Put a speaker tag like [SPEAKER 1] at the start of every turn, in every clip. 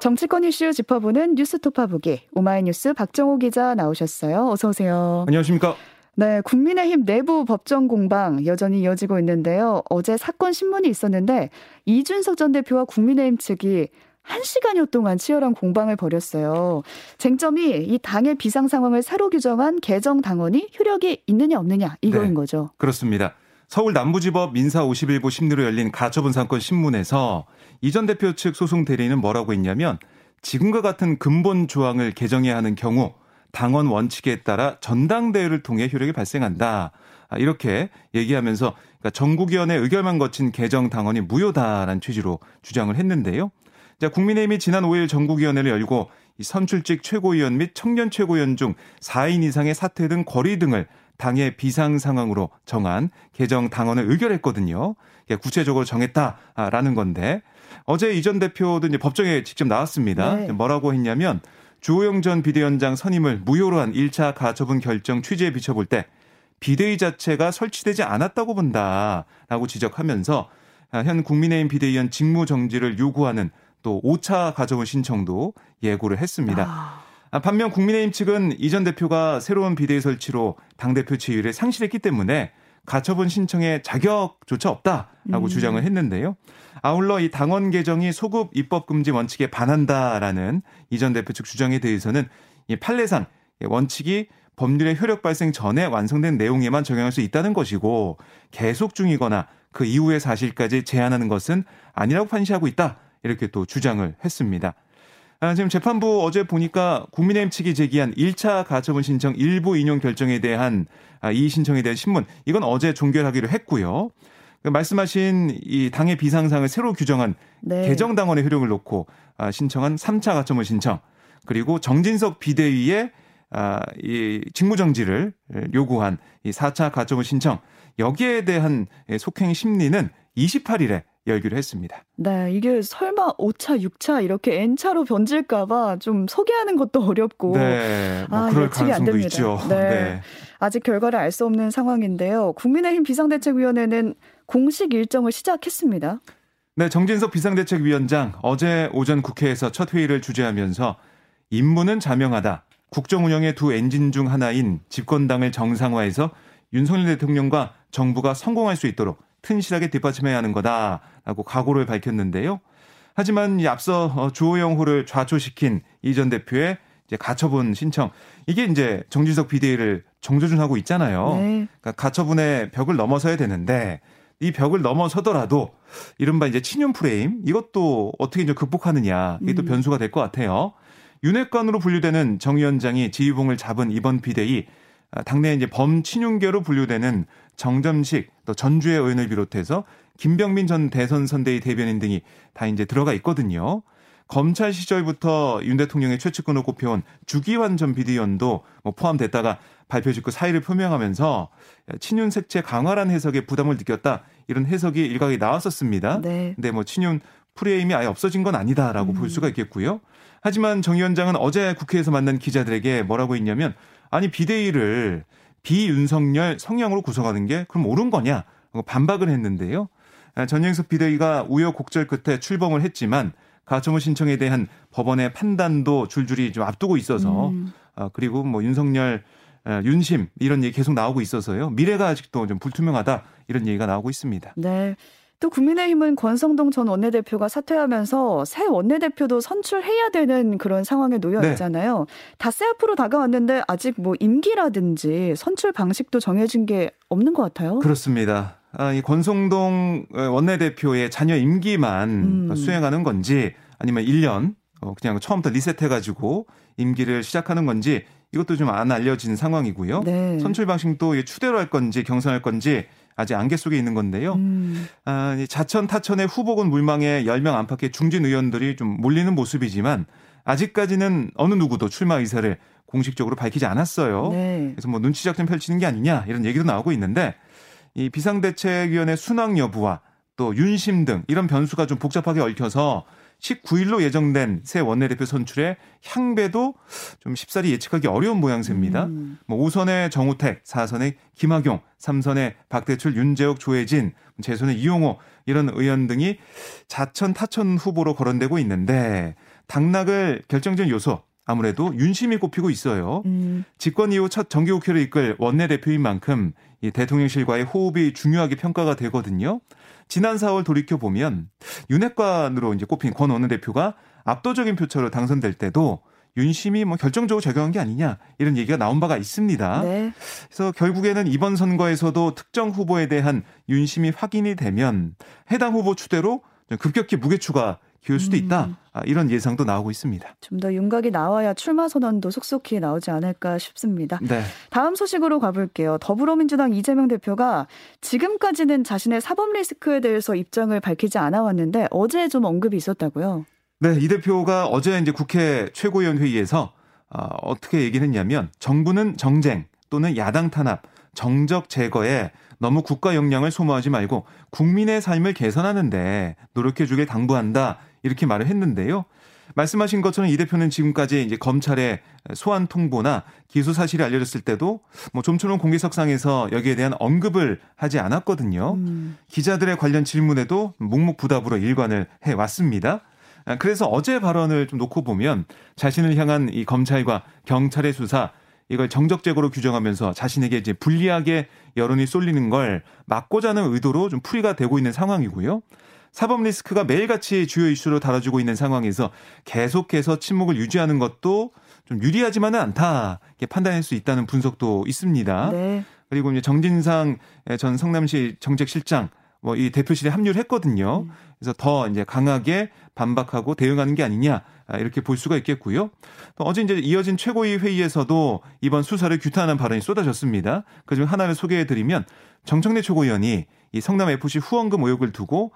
[SPEAKER 1] 정치권 이슈 짚어보는 뉴스 토파 보기 오마이뉴스 박정호 기자 나오셨어요. 어서 오세요.
[SPEAKER 2] 안녕하십니까?
[SPEAKER 1] 네, 국민의힘 내부 법정 공방 여전히 이어지고 있는데요. 어제 사건 신문이 있었는데 이준석 전 대표와 국민의힘 측이 1시간여 동안 치열한 공방을 벌였어요. 쟁점이 이 당의 비상 상황을 새로 규정한 개정 당원이 효력이 있느냐 없느냐 이거인 네, 거죠.
[SPEAKER 2] 그렇습니다. 서울 남부지법 민사 51부 심리로 열린 가처분 사건 신문에서 이전 대표 측 소송 대리인은 뭐라고 했냐면 지금과 같은 근본 조항을 개정해야 하는 경우 당원 원칙에 따라 전당대회를 통해 효력이 발생한다. 아, 이렇게 얘기하면서 그러니까 전국위원회 의결만 거친 개정 당원이 무효다라는 취지로 주장을 했는데요. 자, 국민의힘이 지난 5일 전국위원회를 열고 이 선출직 최고위원 및 청년 최고위원 중 4인 이상의 사퇴 등 거리 등을 당의 비상 상황으로 정한 개정 당원을 의결했거든요. 구체적으로 정했다라는 건데 어제 이전 대표도 이제 법정에 직접 나왔습니다. 네. 뭐라고 했냐면 주호영 전 비대위원장 선임을 무효로 한 1차 가처분 결정 취지에 비춰볼 때 비대위 자체가 설치되지 않았다고 본다라고 지적하면서 현 국민의힘 비대위원 직무 정지를 요구하는 또 5차 가처분 신청도 예고를 했습니다. 아. 아, 반면 국민의힘 측은 이전 대표가 새로운 비대위 설치로 당대표 지위를 상실했기 때문에 가처분 신청에 자격조차 없다라고 음. 주장을 했는데요. 아울러 이 당원 개정이 소급 입법 금지 원칙에 반한다라는 이전 대표 측 주장에 대해서는 이 판례상 원칙이 법률의 효력 발생 전에 완성된 내용에만 적용할 수 있다는 것이고 계속 중이거나 그 이후의 사실까지 제한하는 것은 아니라고 판시하고 있다. 이렇게 또 주장을 했습니다. 아, 지금 재판부 어제 보니까 국민의힘 측이 제기한 1차 가처분 신청 일부 인용 결정에 대한 아, 이 신청에 대한 신문 이건 어제 종결하기로 했고요. 그 말씀하신 이 당의 비상상을 새로 규정한 네. 개정당원의 효력을 놓고 아, 신청한 3차 가처분 신청 그리고 정진석 비대위의 아, 이 직무정지를 요구한 이 4차 가처분 신청 여기에 대한 속행 심리는 28일에 열기로 했습니다.
[SPEAKER 1] 네, 이게 설마 5차, 6차 이렇게 N차로 변질까봐 좀 소개하는 것도 어렵고.
[SPEAKER 2] 네, 뭐 아, 그럴 가능성도 있죠.
[SPEAKER 1] 네. 네. 아직 결과를 알 수 없는 상황인데요. 국민의힘 비상대책위원회는 공식 일정을 시작했습니다.
[SPEAKER 2] 네, 정진석 비상대책위원장 어제 오전 국회에서 첫 회의를 주재하면서 임무는 자명하다. 국정 운영의 두 엔진 중 하나인 집권당을 정상화해서 윤석열 대통령과 정부가 성공할 수 있도록 튼실하게 뒷받침해야 하는 거다라고 각오를 밝혔는데요. 하지만 앞서 어, 주호영 호를 좌초시킨 이 전 대표의 이제 가처분 신청 이게 이제 정진석 비대위를 정조준하고 있잖아요. 네. 그러니까 가처분의 벽을 넘어서야 되는데 이 벽을 넘어서더라도 이른바 이제 친윤 프레임 이것도 어떻게 이제 극복하느냐 이게 또 음. 변수가 될 것 같아요. 윤핵관으로 분류되는 정 위원장이 지휘봉을 잡은 이번 비대위 아, 당내 이제 범친윤계로 분류되는 정점식 또 전주의 의원을 비롯해서 김병민 전 대선 선대위 대변인 등이 다 이제 들어가 있거든요. 검찰 시절부터 윤 대통령의 최측근으로 꼽혀온 주기환 전 비대위원도 뭐 포함됐다가 발표 직후 사의를 표명하면서 친윤 색채 강화란 해석에 부담을 느꼈다 이런 해석이 일각에 나왔었습니다. 네. 근데 뭐 친윤 프레임이 아예 없어진 건 아니다라고 음. 볼 수가 있겠고요. 하지만 정 위원장은 어제 국회에서 만난 기자들에게 뭐라고 했냐면 아니 비대위를 비윤석열 성향으로 구성하는 게 그럼 옳은 거냐 반박을 했는데요. 아, 전영석 비대위가 우여곡절 끝에 출범을 했지만 가처분 신청에 대한 법원의 판단도 줄줄이 좀 앞두고 있어서 음. 아, 그리고 뭐 윤석열 아, 윤심 이런 얘기 계속 나오고 있어서요. 미래가 아직도 좀 불투명하다 이런 얘기가 나오고 있습니다.
[SPEAKER 1] 네. 또 국민의힘은 권성동 전 원내대표가 사퇴하면서 새 원내대표도 선출해야 되는 그런 상황에 놓여 네. 있잖아요. 네. 닷새 앞으로 다가왔는데 아직 뭐 임기라든지 선출 방식도 정해진 게 없는 것 같아요.
[SPEAKER 2] 그렇습니다. 아, 이 권성동 원내대표의 자녀 임기만 음. 수행하는 건지 아니면 1년 어, 그냥 처음부터 리셋해가지고 임기를 시작하는 건지 이것도 좀 안 알려진 상황이고요. 네. 선출 방식도 추대로 할 건지 경선할 건지 아직 안개 속에 있는 건데요. 음. 아, 자천 타천의 후보군 물망에 10명 안팎의 중진 의원들이 좀 몰리는 모습이지만 아직까지는 어느 누구도 출마 의사를 공식적으로 밝히지 않았어요. 네. 그래서 뭐 눈치 작전 펼치는 게 아니냐 이런 얘기도 나오고 있는데 이 비상대책위원회 순항 여부와 또 윤심 등 이런 변수가 좀 복잡하게 얽혀서 19일로 예정된 새 원내대표 선출의 향배도 좀 쉽사리 예측하기 어려운 모양새입니다. 음. 뭐 5선의 정우택, 4선의 김학용, 3선의 박대출, 윤재욱, 조혜진, 재선의 이용호 이런 의원 등이 자천 타천 후보로 거론되고 있는데 당락을 결정적 요소 아무래도 윤심이 꼽히고 있어요. 음. 집권 이후 첫 정기국회를 이끌 원내대표인 만큼 이 대통령실과의 호흡이 중요하게 평가가 되거든요. 지난 4월 돌이켜 보면 윤핵관으로 이제 꼽힌 권 원내대표가 압도적인 표차로 당선될 때도 윤심이 뭐 결정적으로 적용한 게 아니냐 이런 얘기가 나온 바가 있습니다. 네. 그래서 결국에는 이번 선거에서도 특정 후보에 대한 윤심이 확인이 되면 해당 후보 추대로 급격히 무게추가 기울 수도 있다. 음. 아, 이런 예상도 나오고 있습니다.
[SPEAKER 1] 좀 더 윤곽이 나와야 출마 선언도 속속히 나오지 않을까 싶습니다. 네. 다음 소식으로 가볼게요. 더불어민주당 이재명 대표가 지금까지는 자신의 사법 리스크에 대해서 입장을 밝히지 않아 왔는데 어제 좀 언급이 있었다고요.
[SPEAKER 2] 네, 이 대표가 어제 이제 국회 최고위원 회의에서 어, 어떻게 얘기를 했냐면 정부는 정쟁 또는 야당 탄압, 정적 제거에 너무 국가 역량을 소모하지 말고 국민의 삶을 개선하는데 노력해 주길 당부한다. 이렇게 말을 했는데요. 말씀하신 것처럼 이 대표는 지금까지 이제 검찰의 소환 통보나 기소 사실이 알려졌을 때도 뭐 좀처럼 공개석상에서 여기에 대한 언급을 하지 않았거든요. 음. 기자들의 관련 질문에도 묵묵부답으로 일관을 해 왔습니다. 그래서 어제 발언을 좀 놓고 보면 자신을 향한 이 검찰과 경찰의 수사 이걸 정적제고로 규정하면서 자신에게 이제 불리하게 여론이 쏠리는 걸 막고자 하는 의도로 좀 풀이가 되고 있는 상황이고요. 사법 리스크가 매일같이 주요 이슈로 다뤄지고 있는 상황에서 계속해서 침묵을 유지하는 것도 좀 유리하지만은 않다 이렇게 판단할 수 있다는 분석도 있습니다. 네. 그리고 이제 정진상 전 성남시 정책실장 뭐 이 대표실에 합류를 했거든요. 음. 그래서 더 이제 강하게 반박하고 대응하는 게 아니냐 아, 이렇게 볼 수가 있겠고요. 또 어제 이제 이어진 최고위 회의에서도 이번 수사를 규탄하는 발언이 쏟아졌습니다. 그중 하나를 소개해드리면 정청래 최고위원이 이 성남 FC 후원금 의혹을 두고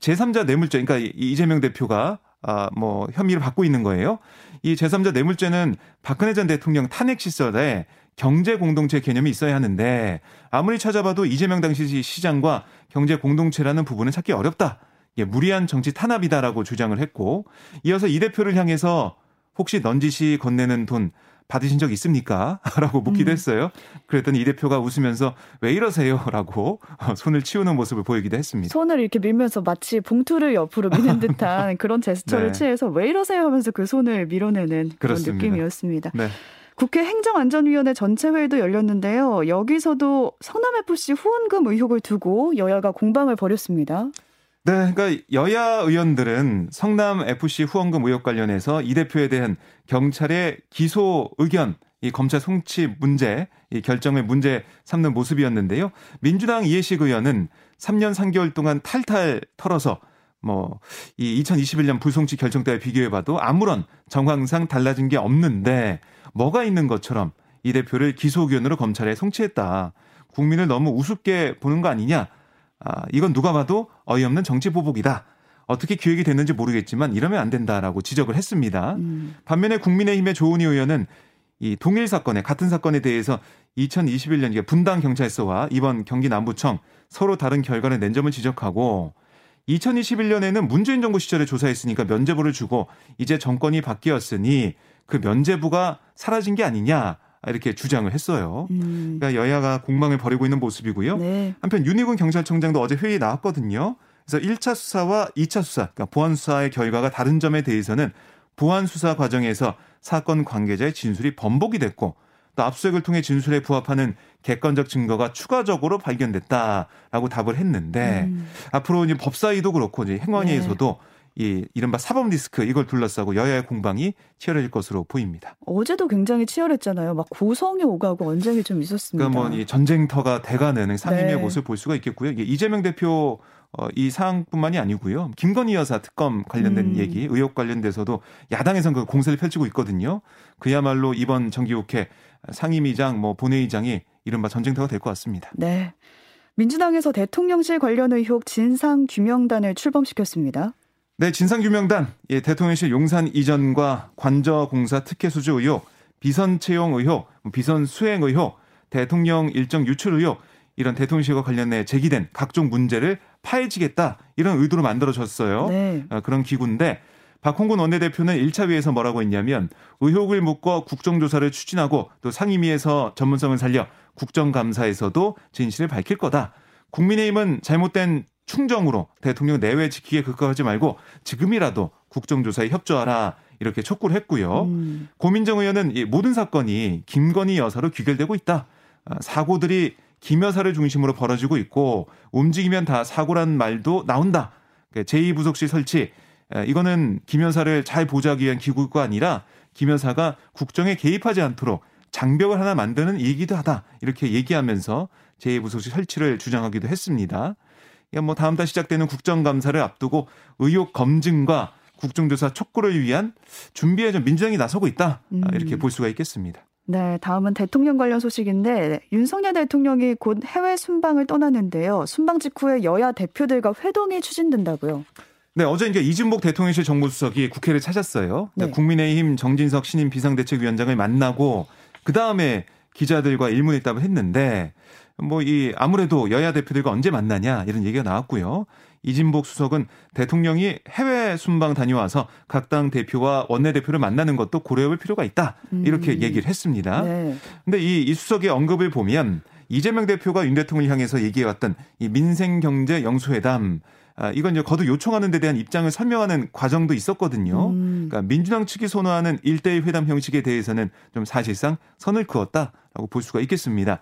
[SPEAKER 2] 제3자 뇌물죄, 그러니까 이재명 대표가 아, 뭐 혐의를 받고 있는 거예요. 이 제3자 뇌물죄는 박근혜 전 대통령 탄핵 시절에 경제 공동체 개념이 있어야 하는데 아무리 찾아봐도 이재명 당시 시장과 경제 공동체라는 부분은 찾기 어렵다. 예, 무리한 정치 탄압이다라고 주장을 했고 이어서 이 대표를 향해서 혹시 넌지시 건네는 돈 받으신 적 있습니까? 라고 묻기도 음. 했어요. 그랬더니 이 대표가 웃으면서 왜 이러세요? 라고 손을 치우는 모습을 보이기도 했습니다.
[SPEAKER 1] 손을 이렇게 밀면서 마치 봉투를 옆으로 미는 듯한 그런 제스처를 네. 취해서 왜 이러세요? 하면서 그 손을 밀어내는 그런 그렇습니다. 느낌이었습니다. 네. 국회 행정안전위원회 전체 회의도 열렸는데요. 여기서도 성남FC 후원금 의혹을 두고 여야가 공방을 벌였습니다.
[SPEAKER 2] 네, 그러니까 여야 의원들은 성남 FC 후원금 의혹 관련해서 이 대표에 대한 경찰의 기소 의견, 이 검찰 송치 문제, 이 결정을 문제 삼는 모습이었는데요. 민주당 이해식 의원은 3년 3개월 동안 탈탈 털어서 뭐, 이 2021년 불송치 결정 때와 비교해봐도 아무런 정황상 달라진 게 없는데 뭐가 있는 것처럼 이 대표를 기소 의견으로 검찰에 송치했다. 국민을 너무 우습게 보는 거 아니냐. 아, 이건 누가 봐도 어이없는 정치 보복이다. 어떻게 기획이 됐는지 모르겠지만 이러면 안 된다라고 지적을 했습니다. 음. 반면에 국민의힘의 조은희 의원은 이 동일 사건에 같은 사건에 대해서 2021년 분당 경찰서와 이번 경기 남부청 서로 다른 결과를 낸 점을 지적하고 2021년에는 문재인 정부 시절에 조사했으니까 면제부를 주고 이제 정권이 바뀌었으니 그 면제부가 사라진 게 아니냐 이렇게 주장을 했어요. 음. 그러니까 여야가 공방을 벌이고 있는 모습이고요. 네. 한편 윤희군 경찰청장도 어제 회의에 나왔거든요. 그래서 1차 수사와 2차 수사, 그러니까 보안 수사의 결과가 다른 점에 대해서는 보안 수사 과정에서 사건 관계자의 진술이 번복이 됐고 또 압수수색을 통해 진술에 부합하는 객관적 증거가 추가적으로 발견됐다라고 답을 했는데 음. 앞으로 이제 법사위도 그렇고 이제 행안위에서도 네. 이 이른바 사법 리스크 이걸 둘러싸고 여야의 공방이 치열해질 것으로 보입니다.
[SPEAKER 1] 어제도 굉장히 치열했잖아요. 막 고성이 오가고 언쟁이 좀 있었습니다.
[SPEAKER 2] 그러니까 뭐이 전쟁터가 돼가는 상임위의 네. 모습을 볼 수가 있겠고요. 이게 이재명 대표 어, 이 사항뿐만이 아니고요. 김건희 여사 특검 관련된 음. 얘기, 의혹 관련돼서도 야당에선 그 공세를 펼치고 있거든요. 그야말로 이번 정기국회 상임위장, 뭐 본회의장이 이른바 전쟁터가 될 것 같습니다.
[SPEAKER 1] 네. 민주당에서 대통령실 관련 의혹 진상 규명단을 출범시켰습니다.
[SPEAKER 2] 네, 진상규명단, 예, 대통령실 용산 이전과 관저공사 특혜 수주 의혹, 비선 채용 의혹, 뭐 비선 수행 의혹, 대통령 일정 유출 의혹, 이런 대통령실과 관련해 제기된 각종 문제를 파헤치겠다 이런 의도로 만들어졌어요. 네. 어, 그런 기구인데 박홍근 원내대표는 1차위에서 뭐라고 했냐면 의혹을 묻고 국정조사를 추진하고 또 상임위에서 전문성을 살려 국정감사에서도 진실을 밝힐 거다. 국민의힘은 잘못된 충정으로 대통령 내외 지키기에 급급하지 말고 지금이라도 국정조사에 협조하라 이렇게 촉구를 했고요. 음. 고민정 의원은 이 모든 사건이 김건희 여사로 귀결되고 있다. 아, 사고들이 김 여사를 중심으로 벌어지고 있고 움직이면 다 사고란 말도 나온다. 그 제2부속실 설치 이거는 김 여사를 잘 보좌하기 위한 기구가 아니라 김 여사가 국정에 개입하지 않도록 장벽을 하나 만드는 일이기도 하다. 이렇게 얘기하면서 제2부속실 설치를 주장하기도 했습니다. 뭐 다음 달 시작되는 국정감사를 앞두고 의혹 검증과 국정조사 촉구를 위한 준비에 좀 민주당이 나서고 있다. 음. 이렇게 볼 수가 있겠습니다.
[SPEAKER 1] 네, 다음은 대통령 관련 소식인데 윤석열 대통령이 곧 해외 순방을 떠나는데요. 순방 직후에 여야 대표들과 회동이 추진된다고요.
[SPEAKER 2] 네, 어제 이제 이준복 대통령실 정무수석이 국회를 찾았어요. 네. 국민의힘 정진석 신임 비상대책위원장을 만나고 그 다음에 기자들과 일문일답을 했는데 뭐 이 아무래도 여야 대표들과 언제 만나냐 이런 얘기가 나왔고요. 이진복 수석은 대통령이 해외 순방 다녀와서 각 당 대표와 원내대표를 만나는 것도 고려해볼 필요가 있다. 이렇게 음. 얘기를 했습니다. 네. 근데 이, 이 수석의 언급을 보면 이재명 대표가 윤 대통령을 향해서 얘기해왔던 이 민생 경제 영수회담 아, 이건 이제 거듭 요청하는 데 대한 입장을 설명하는 과정도 있었거든요. 음. 그러니까 민주당 측이 선호하는 일대일 회담 형식에 대해서는 좀 사실상 선을 그었다라고 볼 수가 있겠습니다.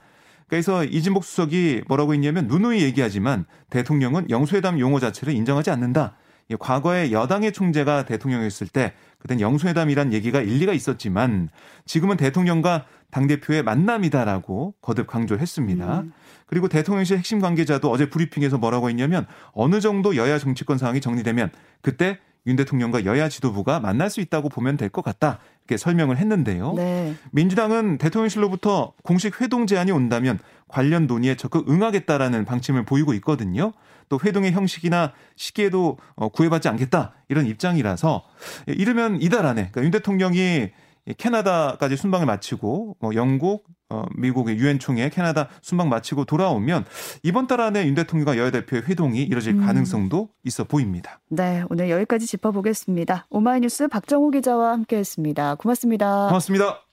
[SPEAKER 2] 그래서 이진복 수석이 뭐라고 했냐면 누누이 얘기하지만 대통령은 영수회담 용어 자체를 인정하지 않는다. 과거에 여당의 총재가 대통령이었을 때 그땐 영수회담이란 얘기가 일리가 있었지만 지금은 대통령과 당대표의 만남이다라고 거듭 강조를 했습니다. 음. 그리고 대통령실 핵심 관계자도 어제 브리핑에서 뭐라고 했냐면 어느 정도 여야 정치권 상황이 정리되면 그때 윤 대통령과 여야 지도부가 만날 수 있다고 보면 될 것 같다. 이렇게 설명을 했는데요. 네. 민주당은 대통령실로부터 공식 회동 제안이 온다면 관련 논의에 적극 응하겠다라는 방침을 보이고 있거든요. 또 회동의 형식이나 시기에도 어, 구애받지 않겠다 이런 입장이라서 이르면 이달 안에 그러니까 윤 대통령이 캐나다까지 순방을 마치고 뭐 영국, 어, 미국의 유엔 총회, 캐나다 순방 마치고 돌아오면 이번 달 안에 윤 대통령과 여야 대표의 회동이 이뤄질 음. 가능성도 있어 보입니다.
[SPEAKER 1] 네, 오늘 여기까지 짚어보겠습니다. 오마이뉴스 박정호 기자와 함께했습니다. 고맙습니다.
[SPEAKER 2] 고맙습니다.